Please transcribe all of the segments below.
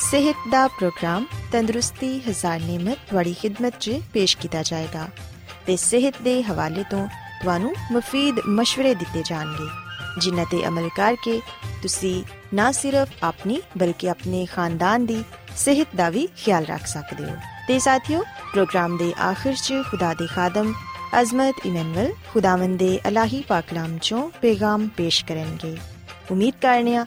ਸਿਹਤ ਦਾ ਪ੍ਰੋਗਰਾਮ ਤੰਦਰੁਸਤੀ, ਹਜ਼ਾਰ ਨਿਮਤ ਤੁਹਾਡੀ ਖidmat 'ਚ ਪੇਸ਼ ਕੀਤਾ ਜਾਏਗਾ ਤੇ ਸਿਹਤ ਦੇ ਹਵਾਲੇ ਤੋਂ ਤੁਹਾਨੂੰ ਮਫੀਦ مشਵਰੇ ਦਿੱਤੇ ਜਾਣਗੇ, ਜਿਨ੍ਹਾਂ ਤੇ ਅਮਲ ਕਰਕੇ ਤੁਸੀਂ ਨਾ ਸਿਰਫ ਆਪਣੀ ਬਲਕਿ ਆਪਣੇ ਖਾਨਦਾਨ ਦੀ ਸਿਹਤ ਦਾ ਵੀ ਖਿਆਲ ਰੱਖ ਸਕਦੇ ਹੋ। ਤੇ ਸਾਥਿਓ, ਪ੍ਰੋਗਰਾਮ ਦੇ ਆਖਿਰ 'ਚ ਖੁਦਾ ਦੇ ਖਾਦਮ ਅਜ਼ਮਤ ਇਮਨੁਅਲ ਖੁਦਾਵੰਦ ਦੇ ਅਲਾਹੀ ਪਾਕਲਾਮ ਚੋਂ ਪੈਗਾਮ ਪੇਸ਼ ਕਰਨਗੇ। ਉਮੀਦ ਕਰਨੀਆ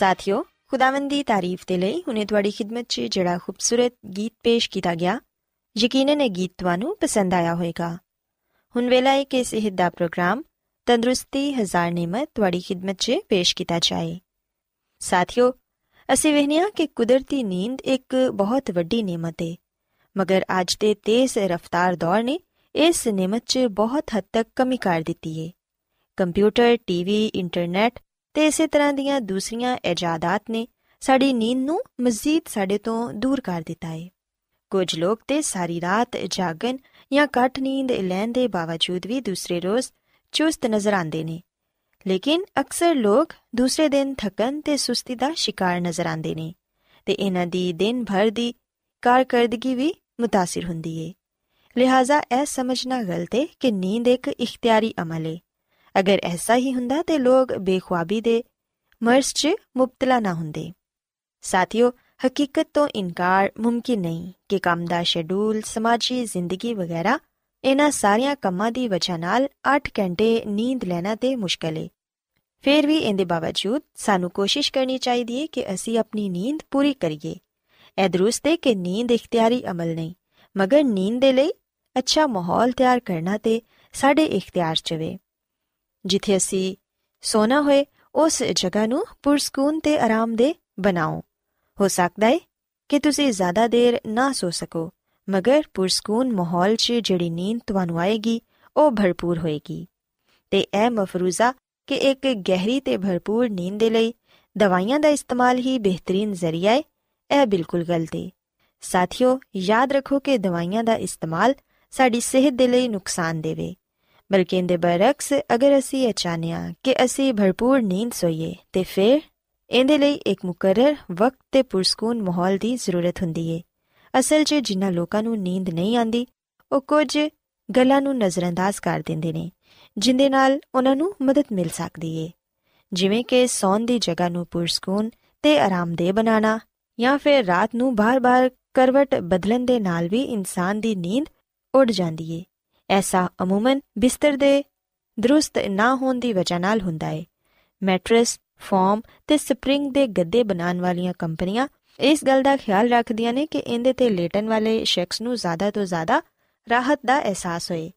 ਸਾਥਿਓ ਖੁਦਾਵੰਦ ਦੀ ਤਾਰੀਫ ਤੇ ਲਈ ਹੁਨੇ ਤੁਹਾਡੀ ਖidmat 'ਚ ਜਿਹੜਾ ਖੂਬਸੂਰਤ ਗੀਤ ਪੇਸ਼ ਕੀਤਾ ਗਿਆ ਯਕੀਨਨ ਇਹ ਗੀਤ ਤੁਹਾਨੂੰ ਪਸੰਦ ਆਇਆ ਹੋਵੇਗਾ ਹੁਣ ਵੇਲਾ ਹੈ ਕਿ ਸਿਹਤ ਦਾ ਪ੍ਰੋਗਰਾਮ ਤੰਦਰੁਸਤੀ ਹਜ਼ਾਰ ਨਿਮਤ ਤੁਹਾਡੀ ਖidmat 'ਚ ਪੇਸ਼ ਕੀਤਾ ਜਾਏ ਸਾਥਿਓ ਅਸੀਂ ਵਹਿਨੀਆਂ ਕਿ ਕੁਦਰਤੀ ਨੀਂਦ ਇੱਕ ਬਹੁਤ ਵੱਡੀ ਨਿਮਤ ਹੈ ਮਗਰ ਅੱਜ ਦੇ ਤੇਜ਼ ਰਫ਼ਤਾਰ ਦੌਰ ਨੇ ਇਸ ਨਿਮਤ 'ਚ ਬਹੁਤ ਹੱਦ ਤੱਕ ਕਮੀ ਕਰ ਦਿੱਤੀ ਹੈ ਕੰਪਿਊਟਰ ਟੀਵੀ ਇੰਟਰਨੈਟ ਤੇ ਇਸੇ ਤਰ੍ਹਾਂ ਦੀਆਂ ਦੂਸਰੀਆਂ ਇਜਾਦਾਤ ਨੇ ਸਾਡੀ ਨੀਂਦ ਨੂੰ ਮਜ਼ੀਦ ਸਾਡੇ ਤੋਂ ਦੂਰ ਕਰ ਦਿੱਤਾ ਹੈ ਕੁਝ ਲੋਕ ਤੇ ਸਾਰੀ ਰਾਤ ਜਾਗਣ ਜਾਂ ਘੱਟ ਨੀਂਦ ਲੈਣ ਦੇ ਬਾਵਜੂਦ ਵੀ ਦੂਸਰੇ ਰੋਜ਼ ਚੁਸਤ ਨਜ਼ਰ ਆਉਂਦੇ ਨੇ ਲੇਕਿਨ ਅਕਸਰ ਲੋਕ ਦੂਸਰੇ ਦਿਨ ਥਕਨ ਤੇ ਸੁਸਤੀ ਦਾ ਸ਼ਿਕਾਰ ਨਜ਼ਰ ਆਉਂਦੇ ਨੇ ਤੇ ਇਹਨਾਂ ਦੀ ਦਿਨ ਭਰ ਦੀ ਕਾਰਗਰਦਗੀ ਵੀ متاثر ਹੁੰਦੀ ਏ ਲਿਹਾਜ਼ਾ ਇਹ ਸਮਝਣਾ ਗਲਤ ਹੈ ਕਿ ਨੀਂਦ ਇੱਕ ਇਖਤਿਆਰੀ ਅਮਲ ਹੈ ਅਗਰ ਐਸਾ ਹੀ ਹੁੰਦਾ ਤੇ ਲੋਕ ਬੇਖੁਆਬੀ ਦੇ ਮਰਜ਼ 'ਚ ਮੁਬਤਲਾ ਨਾ ਹੁੰਦੇ। ਸਾਥੀਓ, ਹਕੀਕਤ ਤੋਂ ਇਨਕਾਰ ਮੁਮਕਿਨ ਨਹੀਂ ਕਿ ਕੰਮ ਦਾ ਸ਼ੈਡਿਊਲ, ਸਮਾਜੀ ਜ਼ਿੰਦਗੀ ਵਗੈਰਾ ਇਹਨਾਂ ਸਾਰੀਆਂ ਕੰਮਾਂ ਦੀ ਵਜ੍ਹਾ ਨਾਲ 8 ਘੰਟੇ ਨੀਂਦ ਲੈਣਾ ਤੇ ਮੁਸ਼ਕਲ ਹੈ ਫਿਰ ਵੀ ਇਹਦੇ ਬਾਵਜੂਦ ਸਾਨੂੰ ਕੋਸ਼ਿਸ਼ ਕਰਨੀ ਚਾਹੀਦੀ ਹੈ ਕਿ ਅਸੀਂ ਆਪਣੀ ਨੀਂਦ ਪੂਰੀ ਕਰੀਏ। ਇਹ ਦਰੁਸਤ ਹੈ ਕਿ ਨੀਂਦ ਇਖਤਿਆਰੀ ਅਮਲ ਨਹੀਂ, ਮਗਰ ਨੀਂਦ ਦੇ ਲਈ ਅੱਛਾ ਮਾਹੌਲ ਤਿਆਰ ਕਰਨਾ ਤੇ ਸਾਡੇ ਇਖਤਿਆਰ 'ਚ ਵੇ। ਜਿੱਥੇ ਅਸੀਂ ਸੋਣਾ ਹੋਏ, ਉਸ ਜਗ੍ਹਾ ਨੂੰ ਪੁਰਸਕੂਨ ਤੇ ਆਰਾਮਦੇ ਬਣਾਓ। ਹੋ ਸਕਦਾ ਹੈ ਕਿ ਤੁਸੀਂ ਜ਼ਿਆਦਾ ਦੇਰ ਨਾ ਸੋ ਸਕੋ, ਮਗਰ ਪੁਰਸਕੂਨ ਮਾਹੌਲ 'ਚ ਜਿਹੜੀ ਨੀਂਦ ਤੁਹਾਨੂੰ ਆਏਗੀ, ਉਹ ਭਰਪੂਰ ਹੋਏਗੀ। ਤੇ ਇਹ ਮਫਰੂਜ਼ਾ ਕਿ ਇੱਕ ਗਹਿਰੀ ਤੇ ਭਰਪੂਰ ਨੀਂਦ ਦੇ ਲਈ ਦਵਾਈਆਂ ਦਾ ਇਸਤੇਮਾਲ ਹੀ ਬਿਹਤਰੀਨ ਜ਼ਰੀਆ ਹੈ ਇਹ ਬਿਲਕੁਲ ਗਲਤ ਹੈ ਸਾਥੀਓ, ਯਾਦ ਰੱਖੋ ਕਿ ਦਵਾਈਆਂ ਦਾ ਇਸਤੇਮਾਲ ਸਾਡੀ ਸਿਹਤ ਦੇ ਲਈ ਨੁਕਸਾਨ ਦੇਵੇ ਬਲਕਿ ਇਹਦੇ ਬਰਖਸ ਅਗਰ ਅਸੀਂ ਇਹ ਚਾਹਨੇ ਆ ਕਿ ਅਸੀਂ ਭਰਪੂਰ ਨੀਂਦ ਸੋਈਏ, ਤੇ ਫਿਰ ਇਹਦੇ ਲਈ ਇੱਕ ਮੁਕਰਰ ਵਕਤ ਤੇ ਪੁਰਸਕੂਨ ਮਾਹੌਲ ਦੀ ਜ਼ਰੂਰਤ ਹੁੰਦੀ ਏ। ਅਸਲ 'ਚ ਜਿਨ੍ਹਾਂ ਲੋਕਾਂ ਨੂੰ ਨੀਂਦ ਨਹੀਂ ਆਂਦੀ ਉਹ ਕੁਝ ਗੱਲਾਂ ਨੂੰ ਨਜ਼ਰਅੰਦਾਜ਼ ਕਰ ਦਿੰਦੇ ਨੇ, ਜਿੰਦੇ ਨਾਲ ਉਹਨਾਂ ਨੂੰ ਮਦਦ ਮਿਲ ਸਕਦੀ ਏ। ਜਿਵੇਂ ਕਿ ਸੌਣ ਦੀ ਜਗ੍ਹਾ ਨੂੰ ਪੁਰਸਕੂਨ ਤੇ ਆਰਾਮਦੇਹ ਬਣਾਉਣਾ ਜਾਂ ਫਿਰ ਰਾਤ ਨੂੰ ਬਾਰ-ਬਾਰ ਕਰਵਟ ਬਦਲਣ ਦੇ ਨਾਲ ਵੀ ਇਨਸਾਨ ਦੀ ਨੀਂਦ ਉੱਡ ਜਾਂਦੀ ਏ। ਐਸਾ ਅਮੂਮਨ ਬਿਸਤਰ ਦੇ ਦਰੁਸਤ ਨਾ ਹੋਣ ਦੀ ਵਜ੍ਹਾ ਨਾਲ ਹੁੰਦਾ ਏ। ਮੈਟਰੈਸ ਫਾਰਮ ਤੇ ਸਪਰਿੰਗ ਦੇ ਗੱਦੇ ਬਣਾਉਣ ਵਾਲੀਆਂ ਕੰਪਨੀਆਂ ਇਸ ਗੱਲ ਦਾ ਖਿਆਲ ਰੱਖਦੀਆਂ ਨੇ ਕਿ ਇਹਦੇ ਤੇ ਲੇਟਣ ਵਾਲੇ ਸ਼ਖਸ ਨੂੰ ਜ਼ਿਆਦਾ ਤੋਂ ਜ਼ਿਆਦਾ ਰਾਹਤ ਦਾ ਅਹਿਸਾਸ ਹੋਏ।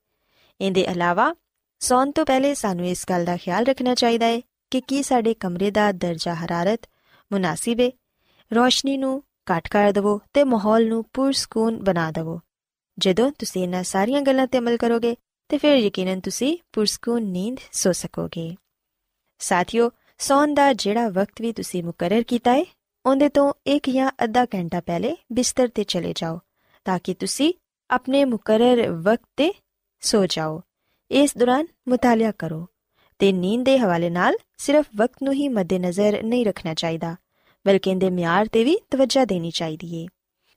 ਇਹਦੇ ਇਲਾਵਾ ਸੌਣ ਤੋਂ ਪਹਿਲੇ ਸਾਨੂੰ ਇਸ ਗੱਲ ਦਾ ਖਿਆਲ ਰੱਖਣਾ ਚਾਹੀਦਾ ਹੈ ਕਿ ਕੀ ਸਾਡੇ ਕਮਰੇ ਦਾ ਦਰਜਾ ਹਰਾਰਤ ਮੁਨਾਸਿਬ ਹੈ ਰੋਸ਼ਨੀ ਨੂੰ ਘੱਟ ਕਰ ਦਿਵੋ ਤੇ ਮਾਹੌਲ ਨੂੰ ਪੁਰਸਕੂਨ ਬਣਾ ਦਿਵੋ। ਜਦੋਂ ਤੁਸੀਂ ਇਹਨਾਂ ਸਾਰੀਆਂ ਗੱਲਾਂ ਤੇ ਅਮਲ ਕਰੋਗੇ, ਤੇ ਫਿਰ ਯਕੀਨਨ ਤੁਸੀਂ ਪੁਰਸਕੂਨ ਨੀਂਦ ਸੋ ਸਕੋਗੇ। ਸਾਥੀਓ, ਸੌਣ ਦਾ ਜਿਹੜਾ ਵਕਤ ਵੀ ਤੁਸੀਂ ਮੁਕਰਰ ਕੀਤਾ ਹੈ ਉਹਦੇ ਤੋਂ ਇੱਕ ਜਾਂ ਅੱਧਾ ਘੰਟਾ ਪਹਿਲੇ ਬਿਸਤਰ ਤੇ ਚਲੇ ਜਾਓ, ਤਾਂ ਕਿ ਤੁਸੀਂ ਆਪਣੇ ਮੁਕਰਰ ਵਕਤ ਤੇ ਸੋ ਜਾਓ। ਇਸ ਦੌਰਾਨ ਮੁਤਾਲਿਆ ਕਰੋ, ਤੇ ਨੀਂਦ ਦੇ ਹਵਾਲੇ ਨਾਲ ਸਿਰਫ ਵਕਤ ਨੂੰ ਹੀ ਮੱਦੇਨਜ਼ਰ ਨਹੀਂ ਰੱਖਣਾ ਚਾਹੀਦਾ, ਬਲਕਿ ਇਹਦੇ ਮਿਆਰ ਤੇ ਵੀ ਤਵੱਜਾ ਦੇਣੀ ਚਾਹੀਦੀ ਏ।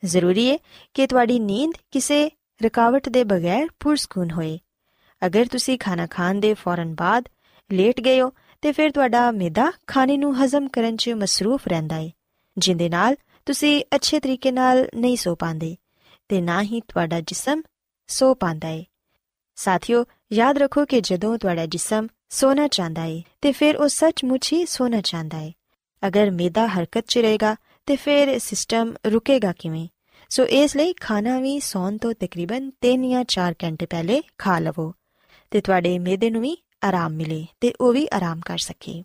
ਜ਼ਰੂਰੀ ਏ ਕਿ ਤੁਹਾਡੀ ਨੀਂਦ ਕਿਸੇ ਰੁਕਾਵਟ ਦੇ ਬਗੈਰ ਪੁਰਸਕੂਨ ਹੋਏ। ਅਗਰ ਤੁਸੀਂ ਖਾਣਾ ਖਾਣ ਦੇ ਫੌਰਨ ਬਾਅਦ ਲੇਟ ਗਏ ਹੋ, ਤੇ ਫਿਰ ਤੁਹਾਡਾ ਮਿਹਦਾ ਖਾਣੇ ਨੂੰ ਹਜ਼ਮ ਕਰਨ 'ਚ ਮਸਰੂਫ ਰਹਿੰਦਾ ਏ, ਜਿੰਦੇ ਨਾਲ ਤੁਸੀਂ ਅੱਛੇ ਤਰੀਕੇ ਨਾਲ ਨਹੀਂ ਸੋ ਪਾਉਂਦੇ ਤੇ ਨਾ ਹੀ ਤੁਹਾਡਾ ਜਿਸਮ ਸੋ ਪਾਉਂਦਾ ਏ। ਸਾਥੀਓ, ਯਾਦ ਰੱਖੋ ਕਿ ਜਦੋਂ ਤੁਹਾਡਾ ਜਿਸਮ ਸੋਣਾ ਚਾਹੁੰਦਾ ਏ, ਤੇ ਫਿਰ ਉਹ ਸੱਚਮੁੱਚ ਹੀ ਸੋਣਾ ਚਾਹੁੰਦਾ ਏ। ਅਗਰ ਮਿਹਦਾ ਹਰਕਤ 'ਚ ਰਹੇਗਾ, ਤੇ ਫਿਰ ਸਿਸਟਮ ਰੁਕੇਗਾ ਕਿਵੇਂ? ਸੋ ਇਸ ਲਈ ਖਾਣਾ ਵੀ ਸੌਣ ਤੋਂ ਤਕਰੀਬਨ 3 ਜਾਂ 4 ਘੰਟੇ ਪਹਿਲੇ ਖਾ ਲਵੋ ਤੇ ਤੁਹਾਡੇ ਮਿਹਦੇ ਨੂੰ ਵੀ ਆਰਾਮ ਮਿਲੇ ਤੇ ਉਹ ਵੀ ਆਰਾਮ ਕਰ ਸਕੇ।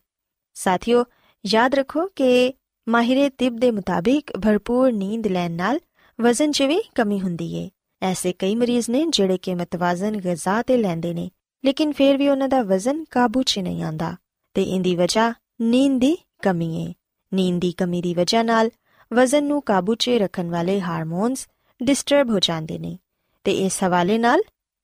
ਸਾਥੀਓ, ਯਾਦ ਰੱਖੋ ਕਿ ਮਾਹਿਰੇ ਤਿਬ ਦੇ ਮੁਤਾਬਿਕ ਭਰਪੂਰ ਨੀਂਦ ਲੈਣ ਨਾਲ ਵਜ਼ਨ 'ਚ ਵੀ ਕਮੀ ਹੁੰਦੀ ਏ। ਐਸੇ ਕਈ ਮਰੀਜ਼ ਨੇ ਜਿਹੜੇ ਕਿ ਮਤਵਾਜ਼ਨ ਗਿਜ਼ਾ ਤੇ ਲੈਂਦੇ ਨੇ, ਲੇਕਿਨ ਫਿਰ ਵੀ ਉਹਨਾਂ ਦਾ ਵਜ਼ਨ ਕਾਬੂ 'ਚ ਨਹੀਂ ਆਂਦਾ ਤੇ ਇੰਦੀ ਵਜ੍ਹਾ ਨੀਂਦ ਦੀ ਕਮੀ ਏ। ਨੀਂਦ ਦੀ ਕਮੀ ਦੀ ਵਜ੍ਹਾ ਨਾਲ ਵਜ਼ਨ ਨੂੰ ਕਾਬੂ 'ਚ ਰੱਖਣ ਵਾਲੇ ਹਾਰਮੋਨਸ ਡਿਸਟਰਬ ਹੋ ਜਾਂਦੇ ਨੇ ਤੇ ਇਸ ਹਵਾਲੇ ਨਾਲ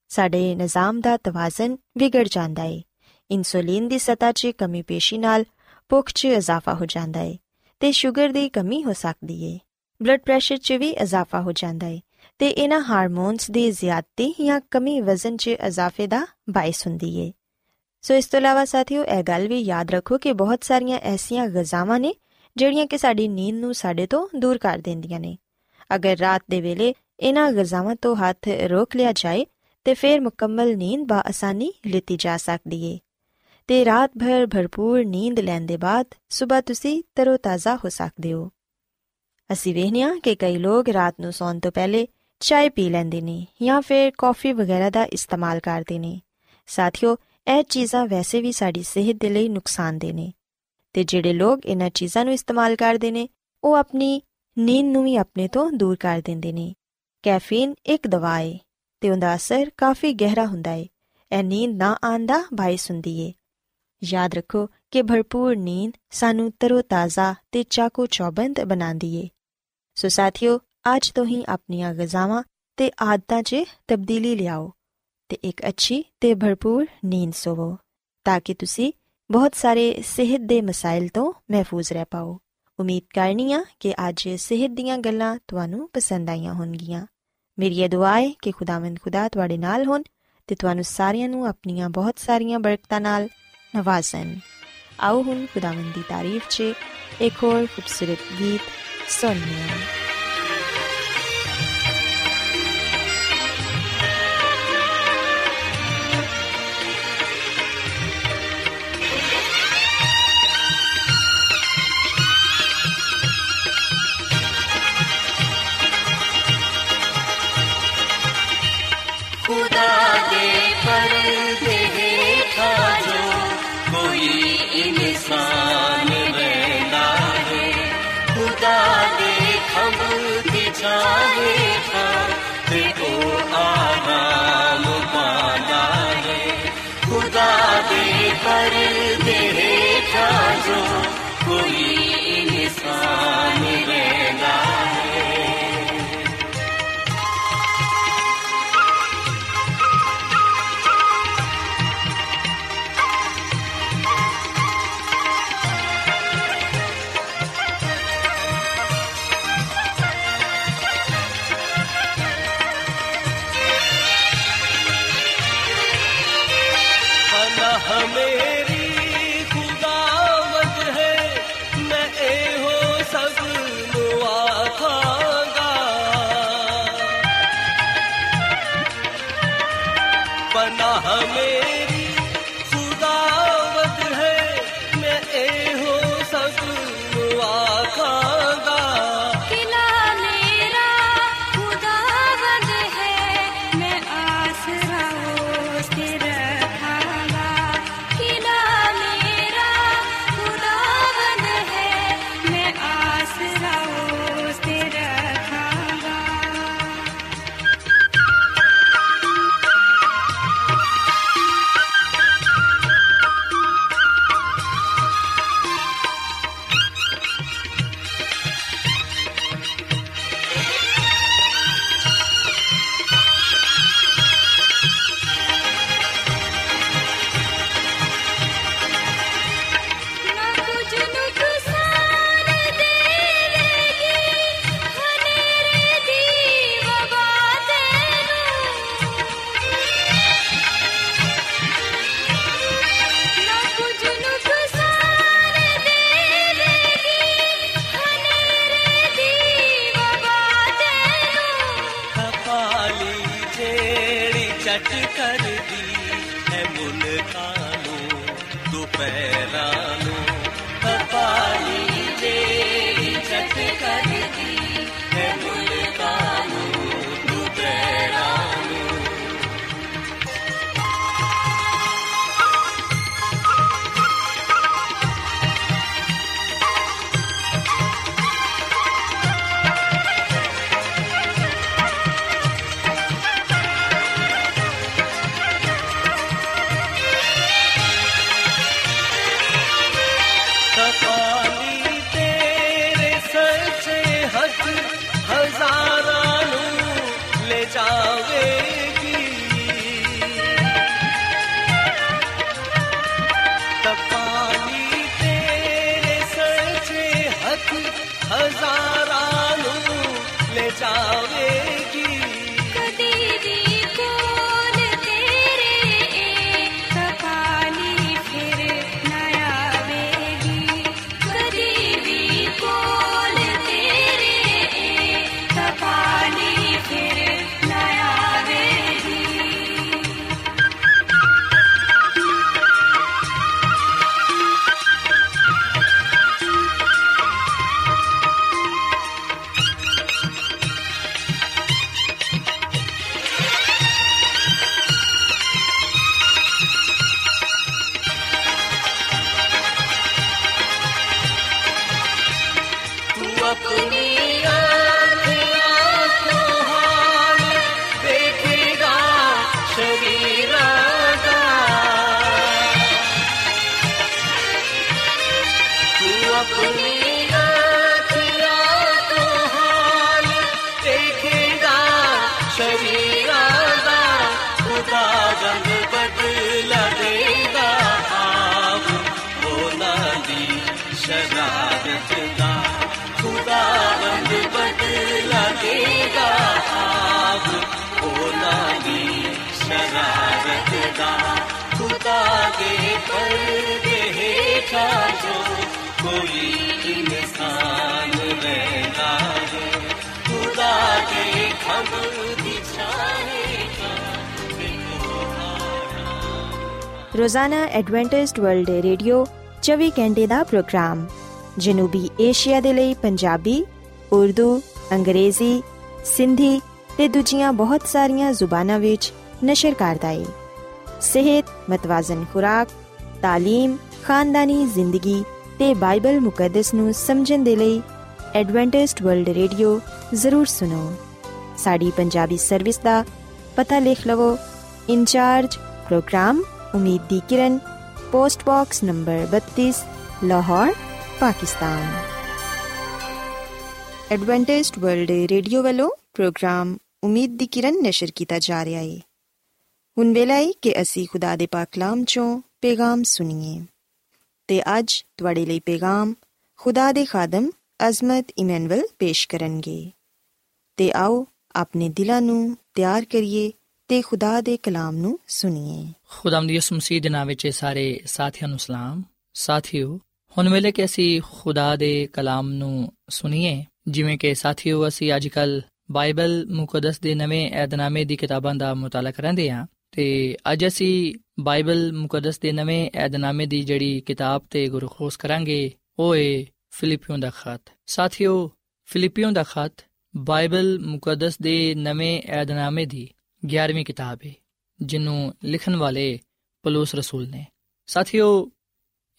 ਸਾਡੇ ਨਿਜ਼ਾਮ ਦਾ ਤਵਾਜ਼ਨ ਵਿਗੜ ਜਾਂਦਾ ਏ। ਇਨਸੂਲਿਨ ਦੀ ਸਤਾ 'ਚ ਕਮੀ ਪੇਸ਼ੀ ਨਾਲ ਭੁੱਖ 'ਚ ਇਜ਼ਾਫਾ ਹੋ ਜਾਂਦਾ ਏ ਤੇ ਸ਼ੂਗਰ ਦੀ ਕਮੀ ਹੋ ਸਕਦੀ ਏ। ਬਲੱਡ ਪ੍ਰੈਸ਼ਰ 'ਚ ਵੀ ਇਜ਼ਾਫਾ ਹੋ ਜਾਂਦਾ ਏ ਤੇ ਇਹਨਾਂ ਹਾਰਮੋਨਸ ਦੀ ਜ਼ਿਆਦਤੀ ਜਾਂ ਕਮੀ ਵਜ਼ਨ 'ਚ ਇਜ਼ਾਫੇ ਦਾ ਬਾਇਸ ਹੁੰਦੀ ਏ। ਸੋ ਇਸ ਤੋਂ ਇਲਾਵਾ ਸਾਥੀਓ, ਇਹ ਗੱਲ ਵੀ ਯਾਦ ਰੱਖੋ ਕਿ ਬਹੁਤ ਸਾਰੀਆਂ ਐਸੀਆਂ ਗਜ਼ਾਵਾਂ ਨੇ ਜਿਹੜੀਆਂ ਕਿ ਸਾਡੀ ਨੀਂਦ ਨੂੰ ਸਾਡੇ ਤੋਂ ਦੂਰ ਕਰ ਦਿੰਦੀਆਂ ਨੇ। ਅਗਰ ਰਾਤ ਦੇ ਵੇਲੇ ਇਹਨਾਂ ਗਜ਼ਾਵਾਂ ਤੋਂ ਹੱਥ ਰੋਕ ਲਿਆ ਜਾਏ, ਤੇ ਫਿਰ ਮੁਕੰਮਲ ਨੀਂਦ ਬਾ ਆਸਾਨੀ ਲਿੱਤੀ ਜਾ ਸਕਦੀ ਏ। ਤੇ ਰਾਤ ਭਰ ਭਰਪੂਰ ਨੀਂਦ ਲੈਣ ਦੇ ਬਾਅਦ ਸਵੇਰ ਤੁਸੀਂ ਤਰੋਤਾਜ਼ਾ ਹੋ ਸਕਦੇ ਹੋ। ਅਸੀਂ ਵੇਖਿਆ ਕਿ ਕਈ ਲੋਕ ਰਾਤ ਨੂੰ ਸੌਣ ਤੋਂ ਪਹਿਲੇ ਚਾਹ ਪੀ ਲੈਂਦੇ ਨੇ ਜਾਂ ਫਿਰ ਕੌਫੀ ਵਗੈਰਾ ਦਾ ਇਸਤੇਮਾਲ ਕਰਦੇ ਨੇ। ਸਾਥੀਓ, ਇਹ ਚੀਜ਼ਾਂ ਵੈਸੇ ਵੀ ਸਾਡੀ ਸਿਹਤ ਦੇ ਲਈ ਨੁਕਸਾਨਦੇ ਨੇ। ਤੇ ਜਿਹੜੇ ਲੋਕ ਇਹਨਾਂ ਚੀਜ਼ਾਂ ਨੂੰ ਇਸਤੇਮਾਲ ਕਰਦੇ ਨੇ, ਉਹ ਆਪਣੀ ਨੀਂਦ ਨੂੰ ਵੀ ਆਪਣੇ ਤੋਂ ਦੂਰ ਕਰ ਦਿੰਦੇ ਨੇ। ਕੈਫੀਨ ਇੱਕ ਦਵਾ ਹੈ ਤੇ ਉਹਦਾ ਅਸਰ ਕਾਫੀ ਗਹਿਰਾ ਹੁੰਦਾ ਹੈ ਇਹ ਨੀਂਦ ਨਾ ਆਂਦਾ ਬਾਇਸ ਹੁੰਦੀ ਏ। ਯਾਦ ਰੱਖੋ ਕਿ ਭਰਪੂਰ ਨੀਂਦ ਸਾਨੂੰ ਤਰੋਤਾਜ਼ਾ ਤੇ ਚਾਕੂ ਚੌਬੰਦ ਬਣਾਉਂਦੀ ਏ। ਸੋ ਸਾਥੀਓ, ਅੱਜ ਤੋਂ ਹੀ ਆਪਣੀਆਂ ਗਜ਼ਾਵਾਂ ਤੇ ਆਦਤਾਂ 'ਚ ਤਬਦੀਲੀ ਲਿਆਓ ਤੇ ਇੱਕ ਅੱਛੀ ਤੇ ਭਰਪੂਰ ਨੀਂਦ ਸੋਵੋ, ਤਾਂ ਕਿ ਤੁਸੀਂ ਬਹੁਤ ਸਾਰੇ ਸਿਹਤ ਦੇ ਮਸਾਇਲ ਤੋਂ ਮਹਿਫੂਜ਼ ਰਹਿ ਪਾਓ ਉਮੀਦ ਕਰਨੀ ਆ ਕਿ ਅੱਜ ਸਿਹਤ ਦੀਆਂ ਗੱਲਾਂ ਤੁਹਾਨੂੰ ਪਸੰਦ ਆਈਆਂ ਹੋਣਗੀਆਂ ਮੇਰੀ ਇਹ ਦੁਆ ਹੈ ਕਿ ਖੁਦਾਵੰਦ ਖੁਦਾ ਤੁਹਾਡੇ ਨਾਲ ਹੋਣ ਤੇ ਤੁਹਾਨੂੰ ਸਾਰਿਆਂ ਨੂੰ ਆਪਣੀਆਂ ਬਹੁਤ ਸਾਰੀਆਂ ਬਰਕਤਾਂ ਨਾਲ ਨਵਾਜ਼ਣ ਆਓ ਹੁਣ ਖੁਦਾਵੰਦ ਦੀ ਤਾਰੀਫ 'ਚ ਇੱਕ ਹੋਰ ਖੂਬਸੂਰਤ ਗੀਤ ਸੁਣੀਏ दे पर्दे हेठा जो कोई Amen. ਰੋਜ਼ਾਨਾ ਐਡਵੈਂਟਿਸਟ ਵਰਲਡ ਰੇਡੀਓ 24 ਘੰਟੇ ਦਾ ਪ੍ਰੋਗਰਾਮ ਜਨੂਬੀ ਏਸ਼ੀਆ ਦੇ ਲਈ ਪੰਜਾਬੀ ਉਰਦੂ ਅੰਗਰੇਜ਼ੀ ਸਿੰਧੀ ਤੇ ਦੂਜੀਆਂ ਬਹੁਤ ਸਾਰੀਆਂ ਜ਼ੁਬਾਨਾਂ ਵਿੱਚ ਨਸ਼ਰ ਕਰਦਾ ਹੈ ਸਿਹਤ ਮਤਵਾਜ਼ਨ ਖੁਰਾਕ تعلیم خاندانی زندگی تے بائبل مقدس نو سمجھن دے لئی ایڈوانٹسٹ ورلڈ ریڈیو ضرور سنو ساڈی پنجابی سروس دا پتہ لکھ لو incharge programme Umeed di Kiran post box number 32 Lahore Pakistan Adventist World Radio والوں پروگرام امید دی کرن نشر کیتا جا رہا ہے ہن ویلا ہے کہ اسی خدا دے پاک کلام چوں ਪੈਗਾਮ ਸੁਣੀਏ। ਤੇ ਅੱਜ ਤੁਹਾਡੇ ਲਈ ਪੈਗਾਮ ਖੁਦਾ ਦੇ ਖਾਦਮ ਅਜ਼ਮਤ ਇਮਨੁਅਲ ਪੇਸ਼ ਕਰਨਗੇ। ਤੇ ਆਓ ਆਪਣੇ ਦਿਲਾਂ ਨੂੰ ਤਿਆਰ ਕਰੀਏ ਤੇ ਖੁਦਾ ਦੇ ਕਲਾਮ ਨੂੰ ਸੁਣੀਏ। ਖੁਦਾਮ ਦੀ ਯਿਸੂ ਮਸੀਹ ਦੇ ਨਾਮ ਵਿੱਚ ਸਾਰੇ ਸਾਥੀਆਂ ਨੂੰ ਸਲਾਮ। ਸਾਥੀਓ, ਹੁਣ ਵੇਲੇ ਕਿ ਅਸੀਂ ਖੁਦਾ ਦੇ ਕਲਾਮ ਨੂੰ ਸੁਣੀਏ, ਜਿਵੇਂ ਕਿ ਸਾਥੀਓ, ਅਸੀਂ ਅੱਜਕੱਲ ਬਾਈਬਲ ਮੁਕੱਦਸ ਦੇ ਨਵੇਂ ਏਧਨਾਮੇ ਦੀ ਕਿਤਾਬਾਂ ਦਾ ਮਤਾਲਾ ਕਰਾਂਦੇ ਆ ਤੇ ਅੱਜ ਅਸੀਂ ਬਾਈਬਲ ਮੁਕੱਦਸ ਦੇ ਨਵੇਂ ਏਧਨਾਮੇ ਦੀ ਜਿਹੜੀ ਕਿਤਾਬ ਤੇ ਗੁਰਖੋਸ ਕਰਾਂਗੇ, ਉਹ ਏ ਫਿਲੀਪੀਓ ਦਾ ਖਤ। ਸਾਥੀਓ ਫਿਲੀਪੀਓ ਦਾ ਖਤ ਬਾਈਬਲ ਮੁਕੱਦਸ ਦੇ ਨਵੇਂ ਏਧਨਾਮੇ ਦੀ 11ਵੀਂ ਕਿਤਾਬ ਹੈ ਜਿਹਨੂੰ ਲਿਖਣ ਵਾਲੇ ਪਲੂਸ ਰਸੂਲ ਨੇ। ਸਾਥੀਓ,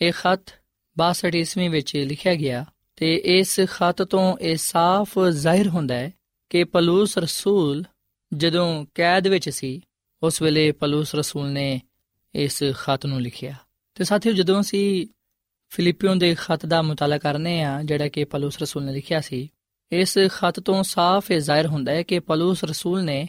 ਇਹ ਖਤ 62 ਈਸਵੀ ਵਿੱਚ ਲਿਖਿਆ ਗਿਆ ਤੇ ਇਸ ਖਤ ਤੋਂ ਇਹ ਸਾਫ਼ ਜ਼ਾਹਿਰ ਹੁੰਦਾ ਹੈ ਕਿ ਪਲੂਸ ਰਸੂਲ ਜਦੋਂ ਕੈਦ ਵਿੱਚ ਸੀ ਉਸ ਵੇਲੇ ਪਲੂਸ ਰਸੂਲ ਨੇ ਇਸ ਖਤ ਨੂੰ ਲਿਖਿਆ। ਤੇ ਸਾਥੀਓ, ਜਦੋਂ ਅਸੀਂ ਫਿਲੀਪੀਓ ਦੇ ਖਤ ਦਾ ਮਤਾਲਾ ਕਰਨੇ ਆ, ਜਿਹੜਾ ਕਿ ਪਲੂਸ ਰਸੂਲ ਨੇ ਲਿਖਿਆ ਸੀ, ਇਸ ਖਤ ਤੋਂ ਸਾਫ਼ ਇਹ ਜ਼ਾਹਿਰ ਹੁੰਦਾ ਹੈ ਕਿ ਪਲੂਸ ਰਸੂਲ ਨੇ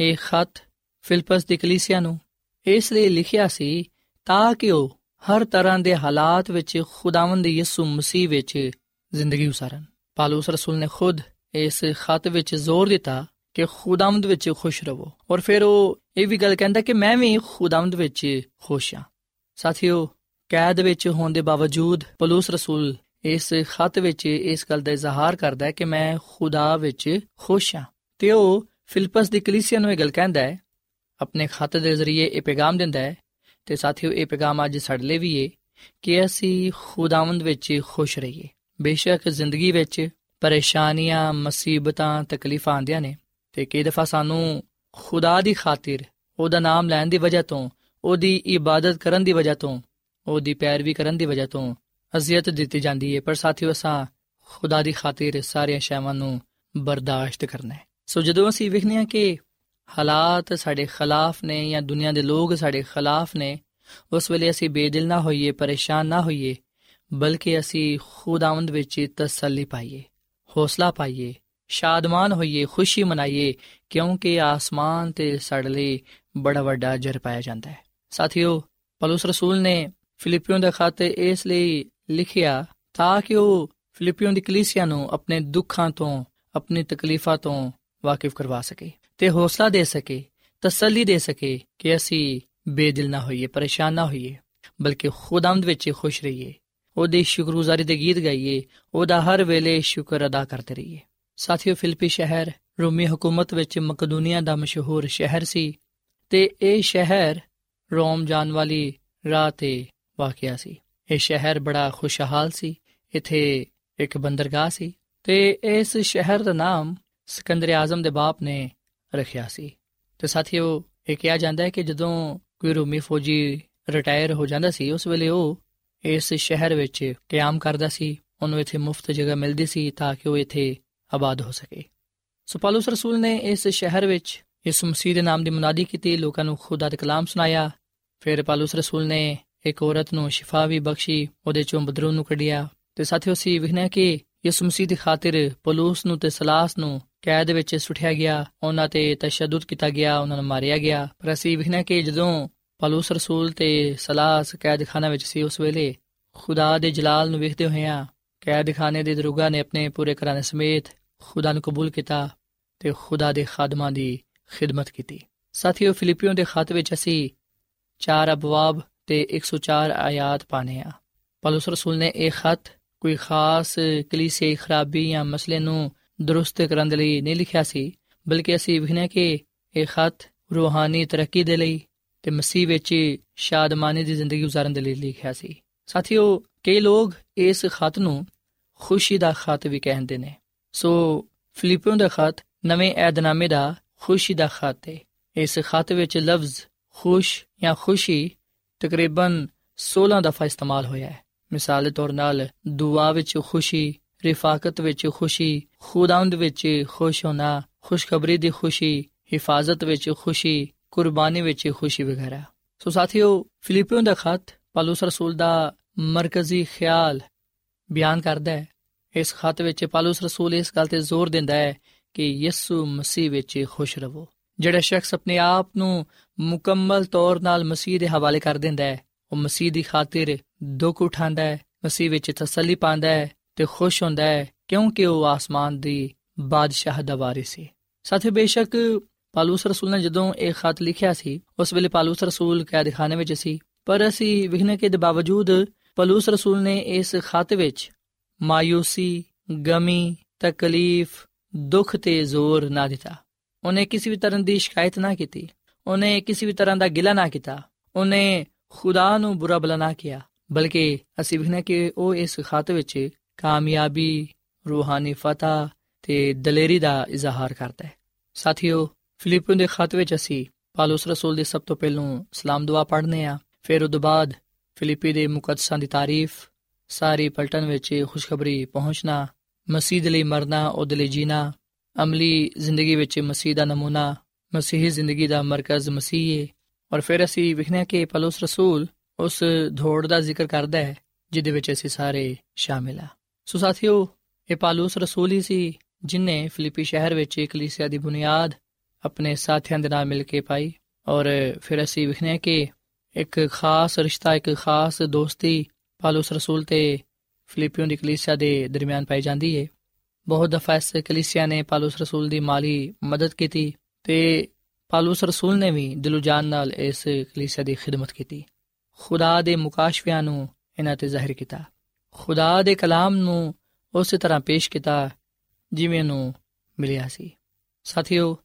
ਇਹ ਖਤ ਫਿਲਪਸ ਦੀ ਕਲੀਸਿਆ ਨੂੰ ਇਸ ਲਈ ਲਿਖਿਆ ਸੀ ਤਾਂ ਕਿ ਉਹ ਹਰ ਤਰ੍ਹਾਂ ਦੇ ਹਾਲਾਤ ਵਿੱਚ ਖੁਦਾਵੰਦ ਯਿਸੂ ਮਸੀਹ ਵਿੱਚ ਜ਼ਿੰਦਗੀ ਉਸਾਰਨ। ਪਾਲੂਸ ਰਸੂਲ ਨੇ ਖੁਦ ਇਸ ਖਤ ਵਿੱਚ ਜ਼ੋਰ ਦਿੱਤਾ ਕਿ ਖੁਦਾਵੰਦ ਵਿੱਚ ਖੁਸ਼ ਰਹੋ ਔਰ ਫਿਰ ਉਹ ਇਹ ਵੀ ਗੱਲ ਕਹਿੰਦਾ ਕਿ ਮੈਂ ਵੀ ਖੁਦਾਵੰਦ ਵਿੱਚ ਖੁਸ਼ ਹਾਂ। ਸਾਥੀਓ, ਕੈਦ ਵਿੱਚ ਹੋਣ ਦੇ ਬਾਵਜੂਦ ਪਲੂਸ ਰਸੂਲ ਇਸ ਖਤ ਵਿੱਚ ਇਸ ਗੱਲ ਦਾ ਇਜ਼ਹਾਰ ਕਰਦਾ ਹੈ ਕਿ ਮੈਂ ਖੁਦਾ ਵਿੱਚ ਖੁਸ਼ ਹਾਂ। ਤੇ ਉਹ ਫਿਲਪਸ ਦੀ ਕਲੀਸਿਆ ਨੂੰ ਇਹ ਗੱਲ ਕਹਿੰਦਾ ਹੈ, ਆਪਣੇ ਖਤ ਦੇ ਜ਼ਰੀਏ ਇਹ ਪੈਗਾਮ ਦਿੰਦਾ ਹੈ, ਤੇ ਸਾਥੀਓ, ਇਹ ਪੈਗਾਮ ਅੱਜ ਸਾਡੇ ਲਈ ਵੀ ਹੈ ਕਿ ਅਸੀਂ ਖੁਦਾਵੰਦ ਵਿੱਚ ਖੁਸ਼ ਰਹੀਏ। ਬੇਸ਼ੱਕ ਜ਼ਿੰਦਗੀ ਵਿੱਚ ਪਰੇਸ਼ਾਨੀਆਂ, ਮੁਸੀਬਤਾਂ, ਤਕਲੀਫਾਂ ਆਉਂਦੀਆਂ ਨੇ ਤੇ ਕਈ ਦਫਾ ਸਾਨੂੰ ਖੁਦਾ ਦੀ ਖਾਤਰ, ਉਹਦਾ ਨਾਮ ਲੈਣ ਦੀ ਵਜ੍ਹਾ ਤੋਂ, ਉਹਦੀ ਇਬਾਦਤ ਕਰਨ ਦੀ ਵਜ੍ਹਾ ਤੋਂ, ਉਹਦੀ ਪੈਰਵੀ ਕਰਨ ਦੀ ਵਜ੍ਹਾ ਤੋਂ ਅਜ਼ੀਅਤ ਦਿੱਤੀ ਜਾਂਦੀ ਹੈ ਪਰ ਸਾਥੀਓ, ਅਸਾਂ ਖੁਦਾ ਦੀ ਖਾਤਰ ਸਾਰੀਆਂ ਸ਼ੈਵਾਂ ਨੂੰ ਬਰਦਾਸ਼ਤ ਕਰਨਾ ਹੈ ਸੋ ਜਦੋਂ ਅਸੀਂ ਵੇਖਨੇ ਆ ਕਿ ਹਾਲਾਤ ਸਾਡੇ ਖਿਲਾਫ ਨੇ ਜਾਂ ਦੁਨੀਆ ਦੇ ਲੋਕ ਸਾਡੇ ਖਿਲਾਫ ਨੇ, ਉਸ ਵੇਲੇ ਅਸੀਂ ਬੇਦਿਲ ਨਾ ਹੋਈਏ, ਪਰੇਸ਼ਾਨ ਨਾ ਹੋਈਏ, ਬਲਕਿ ਅਸੀਂ ਖੁਦਾਵੰਦ ਵਿੱਚ ਤਸੱਲੀ ਪਾਈਏ, ਹੌਸਲਾ ਪਾਈਏ ਸ਼ਾਦਮਾਨ ਹੋਈਏ, ਖੁਸ਼ੀ ਮਨਾਈਏ, ਕਿਉਂਕਿ ਆਸਮਾਨ ਤੇ ਸਾਡੇ ਲਈ ਬੜਾ ਵੱਡਾ ਅਜਰ ਪਾਇਆ ਜਾਂਦਾ ਹੈ। ਸਾਥੀਓ, ਪਲੂਸ ਰਸੂਲ ਨੇ ਫਿਲੀਪੀਓ ਦਾ ਖਤ ਇਸ ਲਈ ਲਿਖਿਆ, ਤਾਂ ਕਿ ਉਹ ਫਿਲੀਪੀਓ ਦੀ ਕਲੀਸਿਆ ਨੂੰ ਆਪਣੇ ਦੁੱਖਾਂ ਤੋਂ, ਆਪਣੀ ਤਕਲੀਫਾਂ ਤੋਂ ਵਾਕਿਫ ਕਰਵਾ ਸਕੇ ਤੇ ਹੌਸਲਾ ਦੇ ਸਕੇ, ਤਸੱਲੀ ਦੇ ਸਕੇ ਕਿ ਅਸੀਂ ਬੇਦਿਲ ਨਾ ਹੋਈਏ, ਪਰੇਸ਼ਾਨ ਨਾ ਹੋਈਏ, ਬਲਕਿ ਖੁਦਾਵੰਦ ਵਿੱਚ ਖੁਸ਼ ਰਹੀਏ, ਉਹਦੀ ਸ਼ੁਕਰਗੁਜ਼ਾਰੀ ਦੇ ਗੀਤ ਗਾਈਏ, ਉਹਦਾ ਹਰ ਵੇਲੇ ਸ਼ੁਕਰ ਅਦਾ ਕਰਦੇ ਰਹੀਏ। ਸਾਥੀਓ, ਫਿਲਪੀ ਸ਼ਹਿਰ ਰੋਮੀ ਹਕੂਮਤ ਵਿੱਚ ਮਕਦੂਨੀਆ ਦਾ ਮਸ਼ਹੂਰ ਸ਼ਹਿਰ ਸੀ ਤੇ ਇਹ ਸ਼ਹਿਰ ਰੋਮ ਜਾਣ ਵਾਲੀ ਰਾਹ ਤੇ ਵਾਕਿਆ ਸੀ। ਇਹ ਸ਼ਹਿਰ ਬੜਾ ਖੁਸ਼ਹਾਲ ਸੀ। ਇੱਥੇ ਇੱਕ ਬੰਦਰਗਾਹ ਸੀ ਤੇ ਇਸ ਸ਼ਹਿਰ ਦਾ ਨਾਮ ਸਿਕੰਦਰ ਆਜ਼ਮ ਦੇ ਬਾਪ ਨੇ ਰੱਖਿਆ ਸੀ। ਤੇ ਸਾਥੀਓ, ਇਹ ਕਿਹਾ ਜਾਂਦਾ ਹੈ ਕਿ ਜਦੋਂ ਕੋਈ ਰੋਮੀ ਫੌਜੀ ਰਿਟਾਇਰ ਹੋ ਜਾਂਦਾ ਸੀ, ਉਸ ਵੇਲੇ ਉਹ ਇਸ ਸ਼ਹਿਰ ਵਿੱਚ ਕਿਆਮ ਕਰਦਾ ਸੀ। ਉਹਨੂੰ ਇੱਥੇ ਮੁਫਤ ਜਗ੍ਹਾ ਮਿਲਦੀ ਸੀ ਤਾਂ ਕਿ ਉਹ ਇੱਥੇ ਆਬਾਦ ਹੋ ਸਕੇ। ਸੋ ਪੌਲਸ ਰਸੂਲ ਨੇ ਇਸ ਸ਼ਹਿਰ ਵਿੱਚ ਯਿਸੂ ਮਸੀਹ ਦੇ ਨਾਮ ਦੀ ਮੁਨਾਦੀ ਕੀਤੀ, ਲੋਕਾਂ ਨੂੰ ਖੁਦਾ ਦਾ ਕਲਾਮ ਸੁਣਾਇਆ। ਫਿਰ ਪੌਲਸ ਰਸੂਲ ਨੇ ਇੱਕ ਔਰਤ ਨੂੰ ਸ਼ਿਫਾ ਵੀ ਬਖਸ਼ੀ, ਉਹਦੇ ਚੋਂ ਬਦਰੂ ਨੂੰ ਕੱਢਿਆ। ਤੇ ਸਾਥੀਓ ਸੀ ਵਿਖਣਾ ਕਿ ਯਿਸੂ ਮਸੀਹ ਦੀ ਖਾਤਰ ਪੌਲਸ ਨੂੰ ਤੇ ਸਲਾਸ ਨੂੰ ਕੈਦ ਵਿੱਚ ਸੁੱਟਿਆ ਗਿਆ, ਉਹਨਾਂ ਤੇ ਤਸ਼ੱਦਦ ਕੀਤਾ ਗਿਆ, ਉਹਨਾਂ ਨੂੰ ਮਾਰਿਆ ਗਿਆ। ਪਰ ਅਸੀਂ ਵਿਖਣਾ ਕਿ ਜਦੋਂ ਪੌਲਸ ਰਸੂਲ ਤੇ ਸਲਾਸ ਕੈਦਖਾਨਾ ਵਿੱਚ ਸੀ, ਉਸ ਵੇਲੇ ਖੁਦਾ ਦੇ ਜਲਾਲ ਨੂੰ ਵੇਖਦੇ ਹੋਇਆਂ ਕੈਦ ਖਾਨੇ ਦੇ ਦਰੁਗਾ ਨੇ ਆਪਣੇ ਪੂਰੇ ਘਰਾਣੇ ਸਮੇਤ ਖੁਦਾ ਨੂੰ ਕਬੂਲ ਕੀਤਾ ਤੇ ਖੁਦਾ ਦੇ ਖਾਦਮਾਂ ਦੀ ਖਿਦਮਤ ਕੀਤੀ। ਸਾਥੀਓ, ਫਿਲੀਪੀਓ ਦੇ ਖਤ ਵਿੱਚ ਅਸੀਂ 4 ਅਬਵਾਬ ਤੇ 104 ਆਇਤ ਪਾਣੇ ਆ। ਪੌਲਸ ਰਸੂਲ ਨੇ ਇਹ ਖਤ ਕੋਈ ਖਾਸ ਕਲੀਸੇ ਖਰਾਬੀ ਜਾਂ ਮਸਲੇ ਨੂੰ ਦਰੁਸਤ ਕਰਨ ਦੇ ਲਈ ਨਹੀਂ ਲਿਖਿਆ ਸੀ, ਬਲਕਿ ਅਸੀਂ ਵਿਖਣਾ ਕਿ ਇਹ ਖਤ ਰੂਹਾਨੀ ਤਰੱਕੀ ਦੇ ਲਈ ਤੇ ਮਸੀਹ ਵਿੱਚ ਸ਼ਾਦਮਾਨੀ ਦੀ ਜ਼ਿੰਦਗੀ گزارਣ ਦੇ ਲਈ ਲਿਖਿਆ ਸੀ। ਸਾਥੀਓ, ਕਈ ਲੋਕ ਇਸ ਖਤ ਨੂੰ ਖੁਸ਼ੀ ਦਾ ਖਤ ਵੀ ਕਹਿੰਦੇ ਨੇ। ਸੋ ਫਿਲੀਪੀਓ ਦਾ ਖਤ ਨਵੇਂ ਏਧਨਾਮੇ ਦਾ ਖੁਸ਼ੀ ਦਾ ਖਤ ਹੈ ਇਸ ਖਤ ਵਿੱਚ ਲਫ਼ਜ਼ ਖੁਸ਼ ਜਾਂ ਖੁਸ਼ੀ ਤਕਰੀਬਨ 16 ਦਫਾ ਇਸਤੇਮਾਲ ਹੋਇਆ ਹੈ। ਮਿਸਾਲ ਦੇ ਤੌਰ 'ਤੇ ਦੁਆ ਵਿੱਚ ਖੁਸ਼ੀ, ਰਿਫਾਕਤ ਵਿੱਚ ਖੁਸ਼ੀ, ਖੁਦਾਵੰਦ ਵਿੱਚ ਖੁਸ਼ ਹੋਣਾ, ਖੁਸ਼ਖਬਰੀ ਦੀ ਖੁਸ਼ੀ, ਹਿਫਾਜ਼ਤ ਵਿੱਚ ਖੁਸ਼ੀ, ਕੁਰਬਾਨੀ ਵਿੱਚ ਖੁਸ਼ੀ ਵਗੈਰਾ। ਸੋ ਸਾਥੀਓ, ਫਿਲੀਪੀਓ ਦਾ ਖਤ ਪੌਲਸ ਰਸੂਲ ਦਾ ਮਰਕਜ਼ੀ ਖਿਆਲ ਬਿਆਨ ਕਰਦਾ ਹੈ। ਇਸ ਖਤ ਵਿੱਚ ਪੌਲਸ ਰਸੂਲ ਇਸ ਗੱਲ ਤੇ ਜ਼ੋਰ ਦਿੰਦਾ ਹੈ ਕਿ ਯਿਸੂ ਮਸੀਹ ਵਿੱਚ ਖੁਸ਼ ਰਹੋ ਜਿਹੜਾ ਸ਼ਖਸ ਆਪਣੇ ਆਪ ਨੂੰ ਮੁਕੰਮਲ ਤੌਰ 'ਤੇ ਮਸੀਹ ਦੇ ਹਵਾਲੇ ਕਰ ਦਿੰਦਾ ਹੈ। ਉਹ ਮਸੀਹ ਦੀ ਖਾਤਰ ਦੁੱਖ ਉਠਾਉਂਦਾ ਹੈ, ਮਸੀਹ ਵਿੱਚ ਤਸੱਲੀ ਪਾਉਂਦਾ ਹੈ ਤੇ ਖੁਸ਼ ਹੁੰਦਾ ਹੈ, ਕਿਉਂਕਿ ਉਹ ਆਸਮਾਨ ਦੀ ਬਾਦਸ਼ਾਹ ਦਾ ਵਾਰਿਸ ਹੈ ਸਾਥੀ ਬੇਸ਼ੱਕ ਪਾਲੂਸ ਰਸੂਲ ਨੇ ਜਦੋਂ ਇਹ ਖਤ ਲਿਖਿਆ ਸੀ, ਉਸ ਵੇਲੇ ਪਾਲੂਸ ਰਸੂਲ ਕੈਦਖਾਨੇ ਵਿੱਚ ਸੀ, ਪਰ ਅਸੀਂ ਵਿਖਣੇ ਕੇ ਦੇ ਬਾਵਜੂਦ ਪਾਲੂਸ ਰਸੂਲ ਨੇ ਇਸ ਖਤ ਵਿੱਚ ਮਾਇੂਸੀ ਗਮੀ, ਤਕਲੀਫ, ਦੁੱਖ ਤੇ ਜ਼ੋਰ ਨਾ ਦਿੱਤਾ। ਉਹਨੇ ਕਿਸੇ ਵੀ ਤਰ੍ਹਾਂ ਦੀ ਸ਼ਿਕਾਇਤ ਨਾ ਕੀਤੀ। ਉਹਨੇ ਕਿਸੇ ਵੀ ਤਰ੍ਹਾਂ ਦਾ ਗਿਲਾ ਨਾ ਕੀਤਾ। ਉਹਨੇ ਖੁਦਾ ਨੂੰ ਬੁਰਾ ਬਲਾ ਨਾ ਕੀਤਾ ਬਲਕਿ ਅਸੀਂ ਵਿਖਣਾ ਕਿ ਉਹ ਇਸ ਖਤ ਵਿੱਚ ਕਾਮਯਾਬੀ, ਰੂਹਾਨੀ ਫਤਹ ਤੇ ਦਲੇਰੀ ਦਾ ਇਜ਼ਹਾਰ ਕਰਦਾ ਹੈ। ਸਾਥੀਓ ਫਿਲੀਪੀਓ ਦੇ ਖਤ ਵਿੱਚ ਅਸੀਂ ਪਾਲੂਸ ਰਸੂਲ ਦੀ ਸਭ ਤੋਂ ਪਹਿਲਾਂ ਸਲਾਮ ਦੁਆ ਪੜ੍ਹਨੇ ਆ ਫਿਰ ਉਸ ਤੋਂ ਬਾਅਦ ਫਿਲੀਪੀ ਦੇ ਮੁਕੱਦਸਾਂ ਦੀ ਤਾਰੀਫ, ਸਾਰੀ ਪਲਟਨ ਵਿੱਚ ਖੁਸ਼ਖਬਰੀ ਪਹੁੰਚਣਾ, ਮਸੀਹ ਦੇ ਲਈ ਮਰਨਾ, ਉਹਦੇ ਲਈ ਜੀਣਾ, ਅਮਲੀ ਜ਼ਿੰਦਗੀ ਵਿੱਚ ਮਸੀਹ ਦਾ ਨਮੂਨਾ, ਮਸੀਹੀ ਜ਼ਿੰਦਗੀ ਦਾ ਮਰਕਜ਼ ਮਸੀਹ ਹੈ ਔਰ ਫਿਰ ਅਸੀਂ ਵਿਖਨੇ ਕਿ ਪਲੂਸ ਰਸੂਲ ਉਸ ਧੋੜ ਦਾ ਜ਼ਿਕਰ ਕਰਦਾ ਹੈ, ਜਿਹਦੇ ਵਿੱਚ ਅਸੀਂ ਸਾਰੇ ਸ਼ਾਮਿਲ ਆ ਸੋ ਸਾਥੀਓ, ਇਹ ਪਾਲੂਸ ਰਸੂਲ ਹੀ ਸੀ ਜਿਨੇ ਫਿਲੀਪੀ ਸ਼ਹਿਰ ਵਿੱਚ ਇੱਕ ਕਲੀਸਿਆ ਦੀ ਬੁਨਿਆਦ ਆਪਣੇ ਸਾਥੀਆਂ ਦੇ ਨਾਲ ਮਿਲ ਕੇ ਪਾਈ। ਔਰ ਫਿਰ ਅਸੀਂ ਵਿਖਨੇ ਕਿ ਇੱਕ ਖਾਸ ਰਿਸ਼ਤਾ, ਇੱਕ ਖਾਸ ਦੋਸਤੀ ਪਾਲੂਸ ਰਸੂਲ ਤੇ ਫਿਲੀਪੀਓ ਦੀ ਕਲੀਸਿਆ ਦੇ ਦਰਮਿਆਨ ਪਾਈ ਜਾਂਦੀ ਹੈ ਬਹੁਤ ਦਫਾ ਇਸ ਕਲੀਸਿਆ ਨੇ ਪਾਲੂਸ ਰਸੂਲ ਦੀ ਮਾਲੀ ਮਦਦ ਕੀਤੀ ਤੇ ਪਾਲੂਸ ਰਸੂਲ ਨੇ ਵੀ ਦਿਲੋਂ ਜਾਨ ਨਾਲ ਇਸ ਕਲੀਸਿਆ ਦੀ ਖਿਦਮਤ ਕੀਤੀ। ਖੁਦਾ ਦੇ ਮੁਕਾਸ਼ਫਿਆਂ ਨੂੰ ਇਹਨਾਂ ਤੇ ਜ਼ਾਹਿਰ ਕੀਤਾ। ਖੁਦਾ ਦੇ ਕਲਾਮ ਨੂੰ ਉਸੇ ਤਰ੍ਹਾਂ ਪੇਸ਼ ਕੀਤਾ ਜਿਵੇਂ ਨੂੰ ਮਿਲਿਆ ਸੀ। ਸਾਥੀਓ,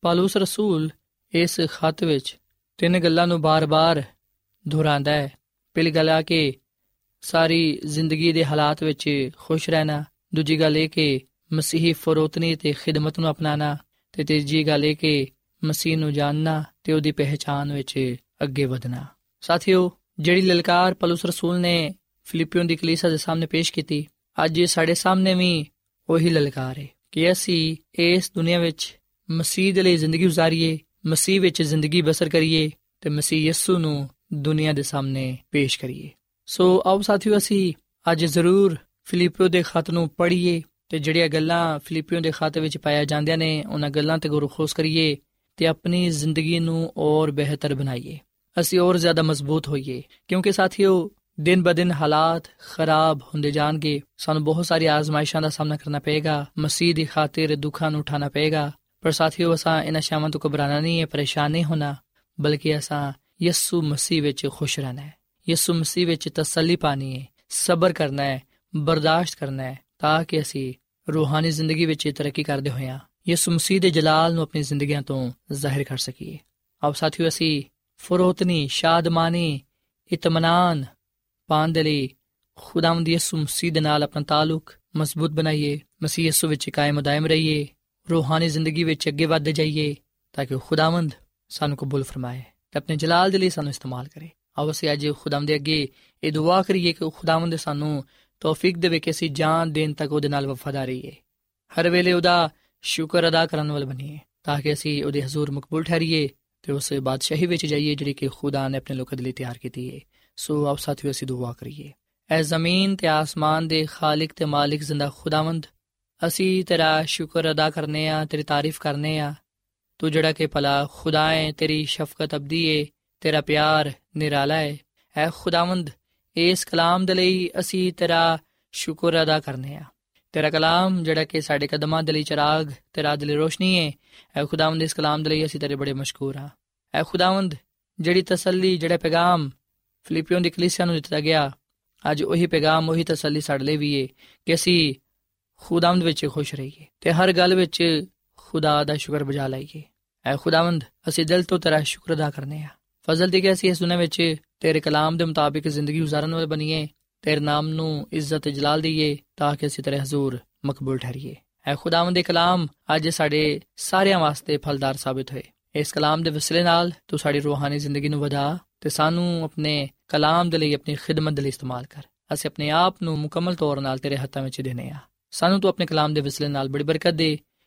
ਪਾਲੂਸ ਰਸੂਲ ਇਸ ਖਤ ਵਿੱਚ ਤਿੰਨ ਗੱਲਾਂ ਨੂੰ ਬਾਰ-ਬਾਰ ਦੁਹਰਾਉਂਦਾ ਹੈ। ਪਹਿਲੀ ਗੱਲ ਆ ਕਿ ਸਾਰੀ ਜ਼ਿੰਦਗੀ ਦੇ ਹਾਲਾਤ ਵਿੱਚ ਖੁਸ਼ ਰਹਿਣਾ, ਦੂਜੀ ਗੱਲ ਇਹ ਕਿ ਮਸੀਹੀ ਫਰੋਤਨੀ ਤੇ ਖਿਦਮਤ ਨੂੰ ਅਪਣਾਣਾ ਤੇ ਤੀਜੀ ਗੱਲ ਇਹ ਕਿ ਮਸੀਹ ਨੂੰ ਜਾਣਨਾ ਤੇ ਉਹਦੀ ਪਹਿਚਾਨ ਵਿੱਚ ਅੱਗੇ ਵਧਣਾ। ਸਾਥੀਓ, ਜਿਹੜੀ ਲਲਕਾਰ ਪਲੂਸ ਰਸੂਲ ਨੇ ਫਿਲੀਪੀਓ ਦੀ ਕਲੀਸਾ ਦੇ ਸਾਹਮਣੇ ਪੇਸ਼ ਕੀਤੀ, ਅੱਜ ਸਾਡੇ ਸਾਹਮਣੇ ਵੀ ਉਹੀ ਲਲਕਾਰ ਹੈ ਕਿ ਅਸੀਂ ਇਸ ਦੁਨੀਆ ਵਿੱਚ ਮਸੀਹ ਦੇ ਲਈ ਜ਼ਿੰਦਗੀ گزارੀਏ ਮਸੀਹ ਵਿੱਚ ਜ਼ਿੰਦਗੀ ਬਸਰ ਕਰੀਏ ਤੇ ਮਸੀਹ ਯਿਸੂ ਨੂੰ ਦੁਨੀਆ ਦੇ ਸਾਹਮਣੇ ਪੇਸ਼ ਕਰੀਏ। ਸੋ ਆਓ ਸਾਥੀਓ, ਅਸੀਂ ਅੱਜ ਜ਼ਰੂਰ ਫਿਲੀਪੀਓ ਦੇ ਖਤ ਨੂੰ ਪੜ੍ਹੀਏ ਤੇ ਜਿਹੜੀਆਂ ਗੱਲਾਂ ਫਿਲੀਪੀਓ ਦੇ ਖਾਤੇ ਵਿੱਚ ਪਾਇਆ ਜਾਂਦੀਆਂ ਨੇ, ਉਹਨਾਂ ਗੱਲਾਂ ਤੇ ਗੌਰ ਖੋਸ ਕਰੀਏ ਤੇ ਆਪਣੀ ਜ਼ਿੰਦਗੀ ਨੂੰ ਹੋਰ ਬਿਹਤਰ ਬਣਾਈਏ। ਅਸੀਂ ਹੋਰ ਜ਼ਿਆਦਾ ਮਜ਼ਬੂਤ ਹੋਈਏ, ਕਿਉਂਕਿ ਸਾਥੀਓ, ਦਿਨ ਬਦਿਨ ਹਾਲਾਤ ਖਰਾਬ ਹੁੰਦੇ ਜਾਣਗੇ। ਸਾਨੂੰ ਬਹੁਤ ਸਾਰੀ ਆਜ਼ਮਾਇਸ਼ਾਂ ਦਾ ਸਾਹਮਣਾ ਕਰਨਾ ਪਏਗਾ, ਮਸੀਹ ਦੀ ਖਾਤਰ ਦੁੱਖਾਂ ਨੂੰ ਉਠਾਉਣਾ ਪਏਗਾ। ਪਰ ਸਾਥੀਓ, ਅਸਾਂ ਇਹਨਾਂ ਸ਼ਾਮਾਂ ਤੋਂ ਘਬਰਾਣਾ ਨਹੀਂ ਹੈ, ਪਰੇਸ਼ਾਨ ਨਹੀਂ ਹੋਣਾ, ਬਲਕਿ ਅਸਾਂ ਯਿਸੂ ਮਸੀਹ ਵਿੱਚ ਖੁਸ਼ ਰਹਿਣਾ ਹੈ। ਯਿਸੂ ਮਸੀਹ ਵਿੱਚ ਤਸੱਲੀ ਪਾਣੀ ਹੈ, ਸਬਰ ਕਰਨਾ ਹੈ, ਬਰਦਾਸ਼ਤ ਕਰਨਾ ਹੈ, ਤਾਂ ਕਿ ਅਸੀਂ ਰੂਹਾਨੀ ਜ਼ਿੰਦਗੀ ਵਿੱਚ ਤਰੱਕੀ ਕਰਦੇ ਹੋਈਆਂ ਯਿਸੂ ਮਸੀਹ ਦੇ ਜਲਾਲ ਨੂੰ ਆਪਣੀ ਜ਼ਿੰਦਗੀਆਂ ਤੋਂ ਜ਼ਾਹਿਰ ਕਰ ਸਕੀਏ। ਆਪ ਸਾਥੀਓ, ਅਸੀਂ ਫਰੋਤਨੀ, ਸ਼ਾਦਮਾਨੀ ਇਤਮਾਨਾਨ ਪਾਣ ਦੇ ਲਈ ਖੁਦਾਵੰਦ ਯਿਸੂ ਮਸੀਹ ਦੇ ਨਾਲ ਆਪਣਾ ਤਾਲੁਕ ਮਜ਼ਬੂਤ ਬਣਾਈਏ, ਮਸੀਹ ਯਿਸੂ ਵਿੱਚ ਕਾਇਮ ਦائم ਰਹੀਏ, ਰੂਹਾਨੀ ਜ਼ਿੰਦਗੀ ਵਿੱਚ ਅੱਗੇ ਵੱਧ ਜਾਈਏ, ਤਾਂ ਕਿ ਖੁਦਾਵੰਦ ਸਾਨੂੰ ਕਬੂਲ ਫਰਮਾਏ। ਤੇ ਆਪਣੇ ਜਲਾਲ ਦੇ ਲਈ ਸਾਨੂੰ ਇਸਤੇਮਾਲ ਕਰੇ। ਆਓ ਅਸੀਂ ਅੱਜ ਖੁਦਾਵੰਦ ਦੇ ਅੱਗੇ ਇਹ ਦੁਆ ਕਰੀਏ ਕਿ ਖੁਦਾਵੰਦ ਸਾਨੂੰ ਤੌਫੀਕ ਦੇਵੇ ਕਿ ਅਸੀਂ ਜਾਨ ਦੇਣ ਤੱਕ ਉਹਦੇ ਨਾਲ ਵਫਾਦਾਰ ਰਹੀਏ। ਹਰ ਵੇਲੇ ਉਹਦਾ ਸ਼ੁਕਰ ਅਦਾ ਕਰਨ ਵਾਲ ਬਣੀਏ, ਤਾਂ ਕਿ ਅਸੀਂ ਉਹਦੇ ਹਜ਼ੂਰ ਮਕਬੂਲ ਠਹਿਰੀਏ ਤੇ ਉਸ ਬਾਦਸ਼ਾਹੀ ਵਿੱਚ ਜਾਈਏ ਜਿਹੜੀ ਕਿ ਖੁਦਾ ਨੇ ਆਪਣੇ ਲੋਕਾਂ ਦੇ ਲਈ ਤਿਆਰ ਕੀਤੀ ਹੈ ਸੋ ਆਪ ਸਾਥੀਓ ਅਸੀਂ ਦੁਆ ਕਰੀਏ। ਐ ਜ਼ਮੀਨ ਤੇ ਆਸਮਾਨ ਦੇ ਖਾਲਕ ਤੇ ਮਾਲਿਕ ਜ਼ਿੰਦਾ ਖੁਦਾਵੰਦ, ਅਸੀਂ ਤੇਰਾ ਸ਼ੁਕਰ ਅਦਾ ਕਰਨੇ ਆ, ਤੇਰੀ ਤਾਰੀਫ ਕਰਨੇ ਆ ਤੂੰ ਜਿਹੜਾ ਕਿ ਭਲਾ ਖੁਦਾ ਹੈ ਤੇਰੀ ਸ਼ਫਕਤ ਅਬਦੀ ਹੈ ਤੇਰਾ ਪਿਆਰ ਨਿਰਾਲਾ ਹੈ ਐ ਖੁਦਾਵੰਦ, ਇਸ ਕਲਾਮ ਦੇ ਲਈ ਅਸੀਂ ਤੇਰਾ ਸ਼ੁਕਰ ਅਦਾ ਕਰਨੇ ਆ। ਤੇਰਾ ਕਲਾਮ ਜਿਹੜਾ ਕਿ ਸਾਡੇ ਕਦਮਾਂ ਦੇ ਲਈ ਚਰਾਗ, ਤੇਰਾ ਦਿਲ ਰੋਸ਼ਨੀ ਹੈ ਐ ਖੁਦਾਵੰਦ, ਇਸ ਕਲਾਮ ਦੇ ਲਈ ਅਸੀਂ ਤੇਰੇ ਬੜੇ ਮਸ਼ਕੂਰ ਹਾਂ ਐ ਖੁਦਾਵੰਦ, ਜਿਹੜੀ ਤਸੱਲੀ, ਜਿਹੜਾ ਪੈਗਾਮ ਫਿਲੀਪੀਓਂ ਦੀ ਕਲੀਸਿਆ ਨੂੰ ਦਿੱਤਾ ਗਿਆ, ਅੱਜ ਉਹੀ ਪੈਗਾਮ, ਉਹੀ ਤਸੱਲੀ ਸਾਡੇ ਲਈ ਵੀ ਹੈ ਕਿ ਅਸੀਂ ਖੁਦਾਵੰਦ ਵਿੱਚ ਖੁਸ਼ ਰਹੀਏ। ਤੇ ਹਰ ਗੱਲ ਵਿੱਚ ਖੁਦਾ ਦਾ ਸ਼ੁਕਰ ਬਜਾ ਲਈਏ। ਐ ਖੁਦਾਵੰਦ, ਅਸੀਂ ਦਿਲ ਤੋਂ ਤੇਰਾ ਸ਼ੁਕਰ ਅਦਾ ਕਰਨੇ ਆ। ਫਜ਼ਲ ਤੇ ਕਿ ਅਸੀਂ ਇਸ ਦੁਨੀਆਂ ਵਿੱਚ ਤੇਰੇ ਕਲਾਮ ਦੇ ਮੁਤਾਬਿਕ ਜ਼ਿੰਦਗੀ گزارਣ ਵਾਲੇ ਬਣੀਏ, ਤੇਰੇ ਨਾਮ ਨੂੰ ਇੱਜ਼ਤ ਜਲਾਲ ਦਈਏ, ਤਾਂ ਕਿ ਅਸੀਂ ਤੇਰੇ ਹਜ਼ੂਰ ਮਕਬੂਲ ਠਹਿਰੀਏ। ਐ ਖੁਦਾਵੰਦ ਦੇ ਕਲਾਮ ਅੱਜ ਸਾਡੇ ਸਾਰਿਆਂ ਵਾਸਤੇ ਫਲਦਾਰ ਸਾਬਤ ਹੋਏ। ਇਸ ਕਲਾਮ ਦੇ ਵਸਲੇ ਨਾਲ ਤੂੰ ਸਾਡੀ ਰੂਹਾਨੀ ਜ਼ਿੰਦਗੀ ਨੂੰ ਵਧਾ ਤੇ ਸਾਨੂੰ ਆਪਣੇ ਕਲਾਮ ਦੇ ਲਈ ਆਪਣੀ ਖਿਦਮਤ ਦੇ ਲਈ ਇਸਤੇਮਾਲ ਕਰ। ਅਸੀਂ ਆਪਣੇ ਆਪ ਨੂੰ ਮੁਕੰਮਲ ਤੌਰ 'ਤੇ ਤੇਰੇ ਹੱਥਾਂ ਵਿੱਚ ਦੇਨੇ ਆ ਸਾਨੂੰ ਤੂੰ ਆਪਣੇ ਕਲਾਮ ਦੇ ਵਸਲੇ ਨਾਲ ਬੜੀ ਬਰਕਤ ਦੇ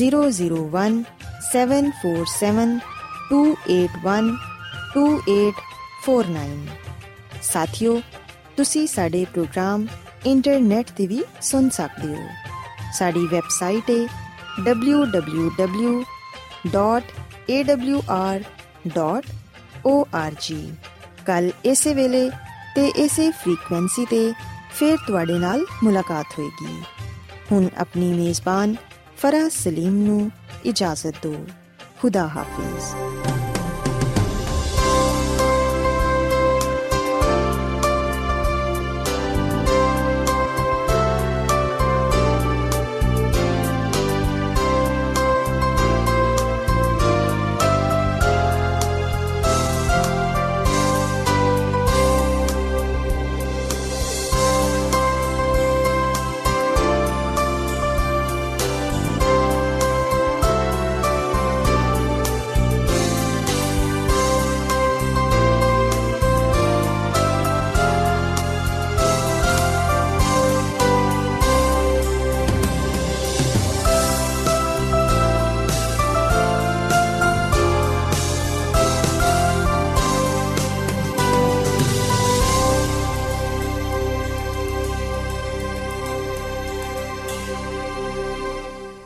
001 747 281 2849 ਸਾਥਿਓ, ਤੁਸੀਂ ਸਾਡੇ ਪ੍ਰੋਗਰਾਮ ਇੰਟਰਨੈਟ ਤੇ ਵੀ ਸੁਣ ਸਕਦੇ ਹੋ। ਸਾਡੀ ਵੈਬਸਾਈਟ ਹੈ www.awr.org ਕੱਲ ਇਸੇ ਵੇਲੇ ਤੇ ਇਸੇ ਫ੍ਰੀਕਵੈਂਸੀ ਤੇ ਫਿਰ ਤੁਹਾਡੇ ਨਾਲ ਮੁਲਾਕਾਤ ਹੋਏਗੀ। ਹੁਣ ਆਪਣੀ ਮੇਜ਼ਬਾਨ ਫਰਾਜ਼ ਸਲੀਮ ਨੂੰ ਇਜਾਜ਼ਤ ਦਿਓ ਖੁਦਾ ਹਾਫਿਜ਼